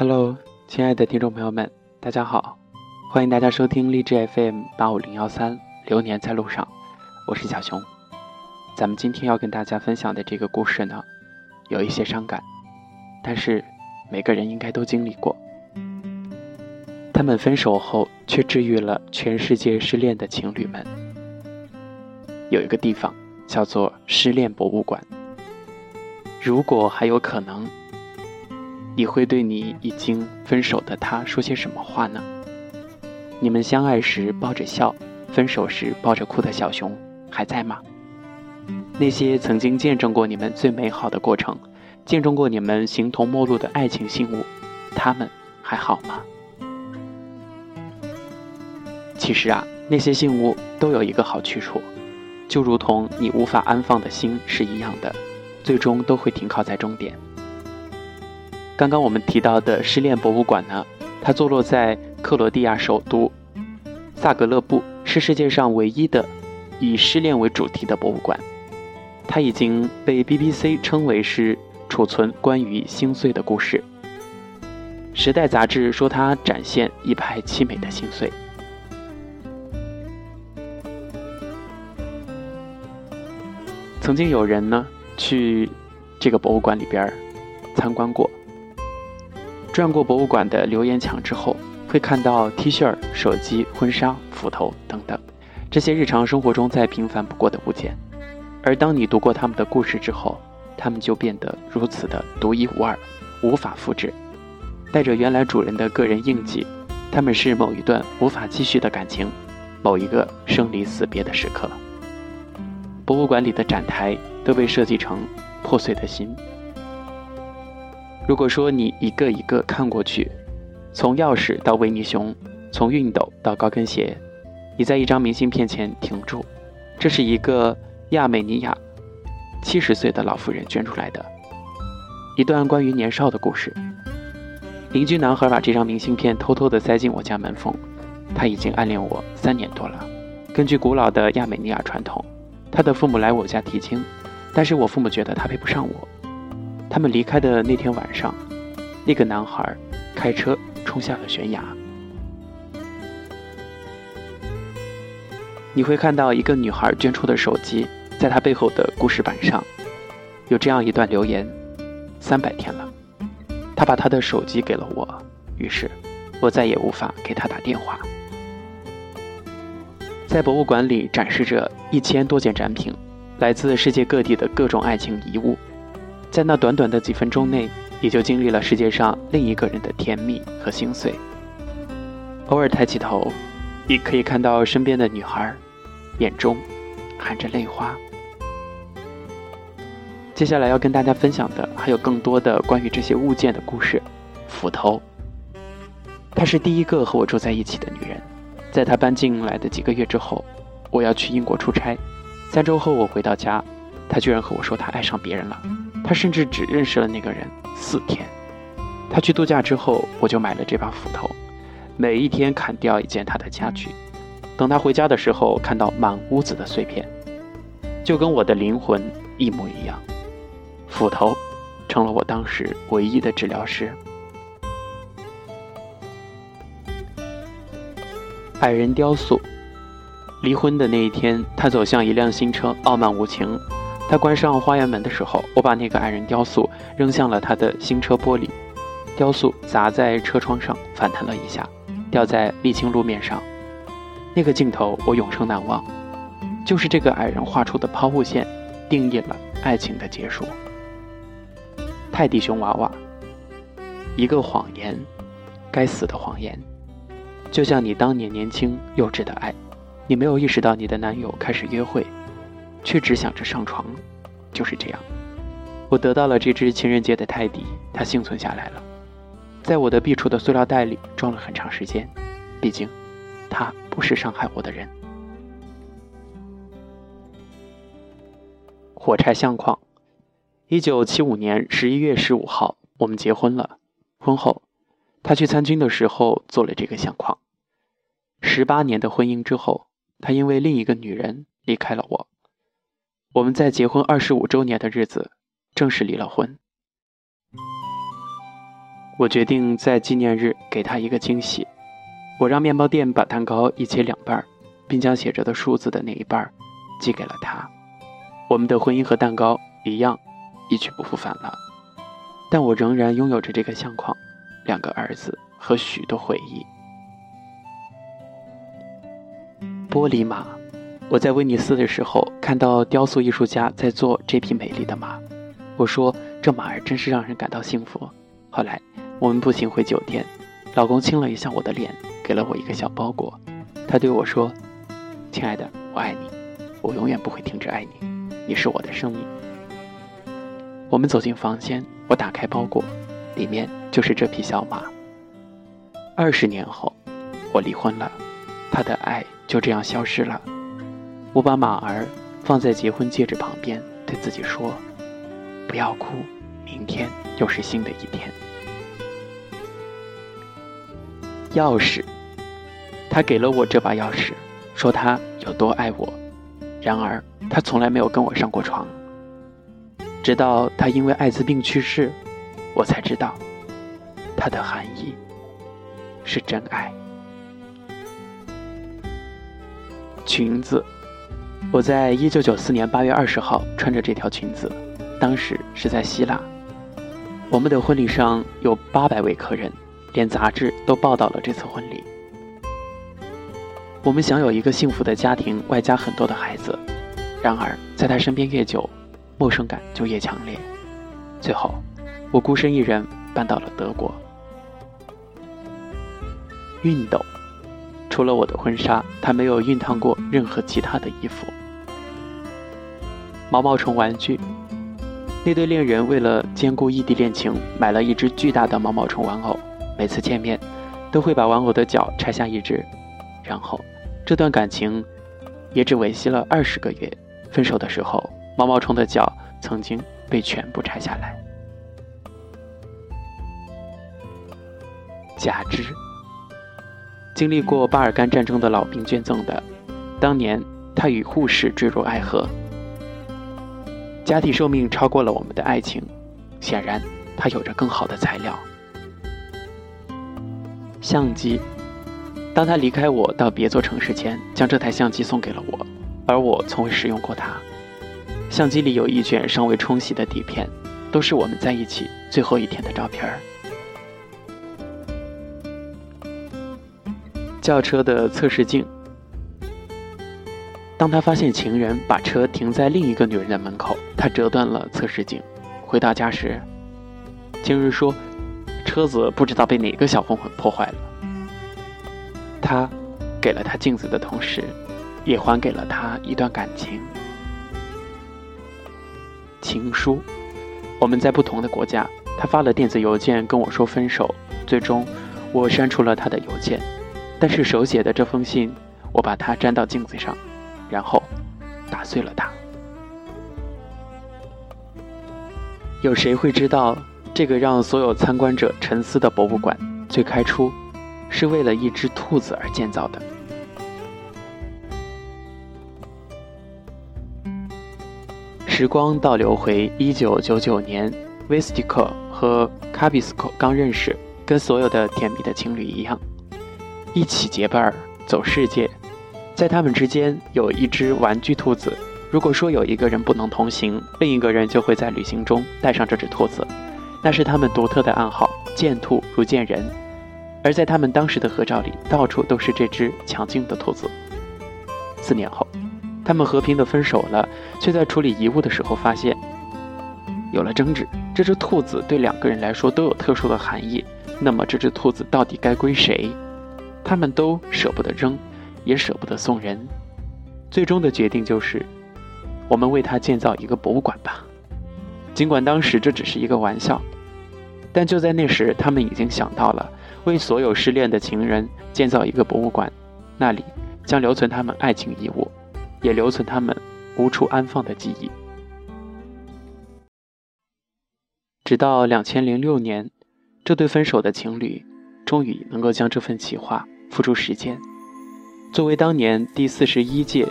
Hello，亲爱的听众朋友们，大家好，欢迎大家收听励志 FM 八五零幺三，流年在路上，我是小熊。咱们今天要跟大家分享的这个故事呢，有一些伤感，但是每个人应该都经历过。他们分手后，却治愈了全世界失恋的情侣们。有一个地方叫做失恋博物馆。如果还有可能。你会对你已经分手的他说些什么话呢？你们相爱时抱着笑，分手时抱着哭的小熊还在吗？那些曾经见证过你们最美好的过程，见证过你们形同陌路的爱情信物，他们还好吗？其实啊，那些信物都有一个好去处，就如同你无法安放的心是一样的，最终都会停靠在终点。刚刚我们提到的失恋博物馆呢，它坐落在克罗地亚首都萨格勒布，是世界上唯一的以失恋为主题的博物馆。它已经被 BBC 称为是储存关于心碎的故事。时代杂志说它展现一派凄美的心碎。曾经有人呢去这个博物馆里边参观过。转过博物馆的留言墙之后，会看到 T 恤、手机、婚纱、斧头等等这些日常生活中再平凡不过的物件。而当你读过他们的故事之后，他们就变得如此的独一无二，无法复制，带着原来主人的个人印记。他们是某一段无法继续的感情，某一个生离死别的时刻。博物馆里的展台都被设计成破碎的心。如果说你一个一个看过去，从钥匙到维尼熊，从熨斗到高跟鞋，你在一张明信片前停住。这是一个亚美尼亚七十岁的老妇人捐出来的，一段关于年少的故事。邻居男孩把这张明信片偷偷地塞进我家门缝，他已经暗恋我三年多了。根据古老的亚美尼亚传统，他的父母来我家提亲，但是我父母觉得他配不上我。他们离开的那天晚上，那个男孩开车冲下了悬崖。你会看到一个女孩捐出的手机，在她背后的故事板上，有这样一段留言：三百天了，她把她的手机给了我，于是我再也无法给她打电话。在博物馆里展示着一千多件展品，来自世界各地的各种爱情遗物。在那短短的几分钟内，你就经历了世界上另一个人的甜蜜和心碎。偶尔抬起头，你可以看到身边的女孩，眼中含着泪花。接下来要跟大家分享的还有更多的关于这些物件的故事。斧头，她是第一个和我住在一起的女人。在她搬进来的几个月之后，我要去英国出差。三周后我回到家，她居然和我说她爱上别人了。他甚至只认识了那个人四天。他去度假之后，我就买了这把斧头，每一天砍掉一件他的家具。等他回家的时候，看到满屋子的碎片，就跟我的灵魂一模一样。斧头成了我当时唯一的治疗师。矮人雕塑。离婚的那一天，他走向一辆新车，傲慢无情。他关上花园门的时候，我把那个矮人雕塑扔向了他的新车玻璃，雕塑砸在车窗上，反弹了一下，掉在沥青路面上。那个镜头我永生难忘，就是这个矮人画出的抛物线，定义了爱情的结束。泰迪熊娃娃，一个谎言，该死的谎言，就像你当年年轻幼稚的爱，你没有意识到你的男友开始约会。却只想着上床，就是这样。我得到了这只情人节的泰迪，它幸存下来了，在我的壁橱的塑料袋里装了很长时间。毕竟，它不是伤害我的人。火柴相框。一九七五年十一月十五号，我们结婚了。婚后，他去参军的时候做了这个相框。十八年的婚姻之后，他因为另一个女人离开了我。我们在结婚二十五周年的日子正式离了婚。我决定在纪念日给他一个惊喜。我让面包店把蛋糕一切两半，并将写着的数字的那一半寄给了他。我们的婚姻和蛋糕一样，一去不复返了。但我仍然拥有着这个相框、两个儿子和许多回忆。玻璃马，我在威尼斯的时候看到雕塑艺术家在做这匹美丽的马，我说这马儿真是让人感到幸福。后来我们步行回酒店，老公亲了一下我的脸。给了我一个小包裹，他对我说：“亲爱的，我爱你，我永远不会停止爱你，你是我的生命。”我们走进房间，我打开包裹，里面就是这匹小马。二十年后，我离婚了，他的爱就这样消失了。我把马儿放在结婚戒指旁边，对自己说：“不要哭，明天又是新的一天。”钥匙。他给了我这把钥匙，说他有多爱我。然而，他从来没有跟我上过床。直到他因为艾滋病去世，我才知道，它的含义是真爱。裙子，我在一九九四年八月二十号穿着这条裙子，当时是在希腊。我们的婚礼上有八百位客人，连杂志都报道了这次婚礼。我们享有一个幸福的家庭，外加很多的孩子。然而，在他身边越久，陌生感就越强烈。最后，我孤身一人搬到了德国。熨斗，除了我的婚纱，他没有熨烫过任何其他的衣服。毛毛虫玩具，那对恋人为了兼顾异地恋情，买了一只巨大的毛毛虫玩偶。每次见面，都会把玩偶的脚拆下一只。然后，这段感情也只维系了二十个月。分手的时候，毛毛虫的脚曾经被全部拆下来。假肢，经历过巴尔干战争的老兵捐赠的。当年他与护士坠入爱河，假体寿命超过了我们的爱情。显然，他有着更好的材料。相机。当他离开我到别座城市前，将这台相机送给了我，而我从未使用过它。相机里有一卷尚未冲洗的底片，都是我们在一起最后一天的照片儿。轿车的测试镜。当他发现情人把车停在另一个女人的门口，他折断了测试镜。回到家时，情人说，车子不知道被哪个小混混破坏了。他给了他镜子的同时，也还给了他一段感情。情书，我们在不同的国家，他发了电子邮件跟我说分手，最终我删除了他的邮件，但是手写的这封信，我把它粘到镜子上，然后打碎了它。有谁会知道这个让所有参观者沉思的博物馆最开初？是为了一只兔子而建造的。时光倒流回一九九九年，威斯蒂克和卡比斯科刚认识，跟所有的甜蜜的情侣一样，一起结伴儿走世界。在他们之间有一只玩具兔子。如果说有一个人不能同行，另一个人就会在旅行中带上这只兔子，那是他们独特的暗号：见兔如见人。而在他们当时的合照里，到处都是这只强劲的兔子。四年后，他们和平的分手了，却在处理遗物的时候发现，有了争执。这只兔子对两个人来说都有特殊的含义。那么，这只兔子到底该归谁？他们都舍不得扔，也舍不得送人。最终的决定就是，我们为他建造一个博物馆吧。尽管当时这只是一个玩笑，但就在那时，他们已经想到了。为所有失恋的情人建造一个博物馆，那里将留存他们爱情遗物，也留存他们无处安放的记忆。直到两千零六年，这对分手的情侣终于能够将这份企划付出时间。作为当年第四十一届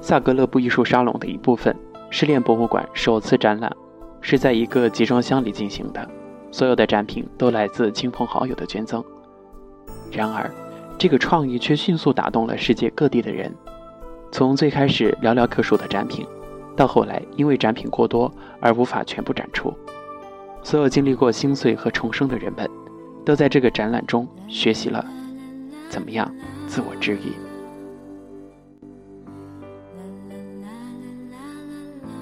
萨格勒布艺术沙龙的一部分，失恋博物馆首次展览是在一个集装箱里进行的。所有的展品都来自亲朋好友的捐赠。然而，这个创意却迅速打动了世界各地的人。从最开始寥寥可数的展品，到后来因为展品过多而无法全部展出，所有经历过心碎和重生的人们，都在这个展览中学习了怎么样自我治愈。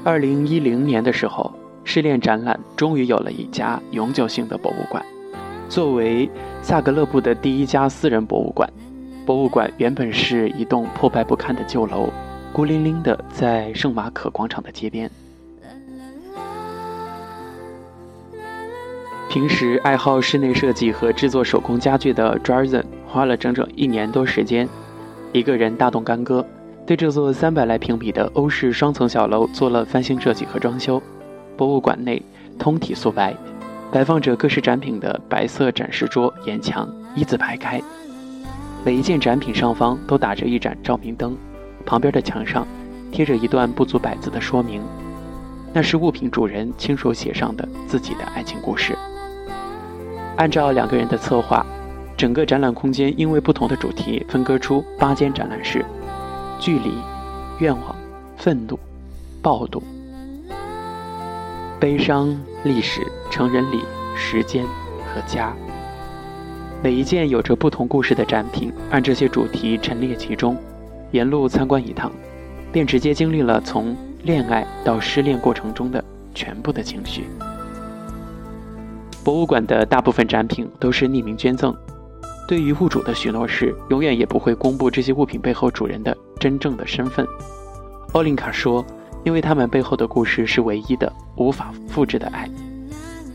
二零一零年的时候，失恋展览终于有了一家永久性的博物馆。作为萨格勒布的第一家私人博物馆，博物馆原本是一栋破败不堪的旧楼，孤零零的在圣马可广场的街边。平时爱好室内设计和制作手工家具的 j a r z e n 花了整整一年多时间，一个人大动干戈。对这座三百来平米的欧式双层小楼做了翻新设计和装修。博物馆内通体素白，摆放着各式展品的白色展示桌沿墙一字排开，每一件展品上方都打着一盏照明灯，旁边的墙上贴着一段不足百字的说明，那是物品主人亲手写上的自己的爱情故事。按照两个人的策划，整个展览空间因为不同的主题分割出八间展览室。距离、愿望、愤怒、暴怒、悲伤、历史、成人礼、时间和家，每一件有着不同故事的展品，按这些主题陈列其中，沿路参观一趟，便直接经历了从恋爱到失恋过程中的全部的情绪。博物馆的大部分展品都是匿名捐赠。对于物主的许诺是，永远也不会公布这些物品背后主人的真正的身份。奥林卡说：“因为他们背后的故事是唯一的、无法复制的爱。”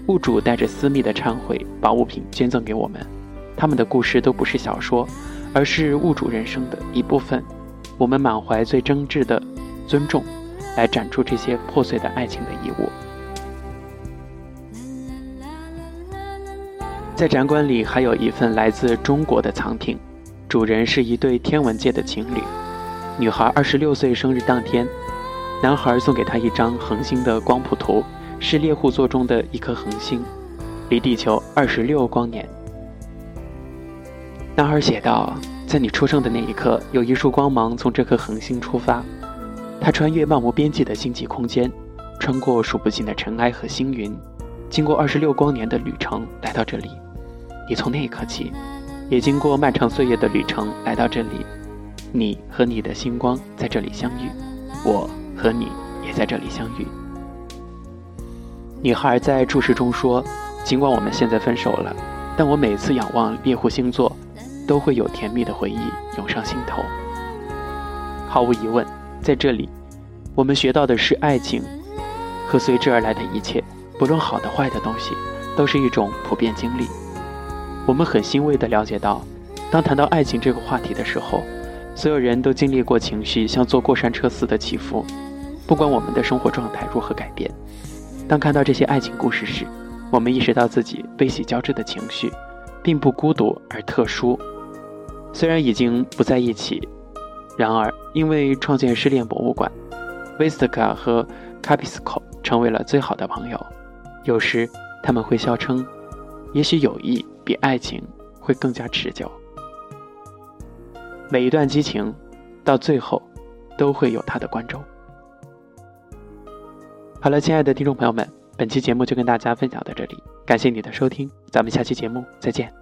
物主带着私密的忏悔，把物品捐赠给我们。他们的故事都不是小说，而是物主人生的一部分。我们满怀最真挚的尊重，来展出这些破碎的爱情的遗物。在展馆里还有一份来自中国的藏品，主人是一对天文界的情侣。女孩二十六岁生日当天，男孩送给她一张恒星的光谱图，是猎户座中的一颗恒星，离地球二十六光年。男孩写道：“在你出生的那一刻，有一束光芒从这颗恒星出发，它穿越漫无边际的星际空间，穿过数不尽的尘埃和星云，经过二十六光年的旅程来到这里。”你从那一刻起，也经过漫长岁月的旅程来到这里。你和你的星光在这里相遇，我和你也在这里相遇。女孩在注释中说：“尽管我们现在分手了，但我每次仰望猎户星座，都会有甜蜜的回忆涌上心头。”毫无疑问，在这里，我们学到的是爱情和随之而来的一切，不论好的坏的东西，都是一种普遍经历。我们很欣慰地了解到，当谈到爱情这个话题的时候，所有人都经历过情绪像坐过山车似的起伏。不管我们的生活状态如何改变，当看到这些爱情故事时，我们意识到自己悲喜交织的情绪，并不孤独而特殊。虽然已经不在一起，然而因为创建失恋博物馆，维斯特卡和卡比斯科成为了最好的朋友。有时他们会笑称：“也许友谊。”比爱情会更加持久。每一段激情，到最后都会有它的观众。好了，亲爱的听众朋友们，本期节目就跟大家分享到这里，感谢你的收听，咱们下期节目再见。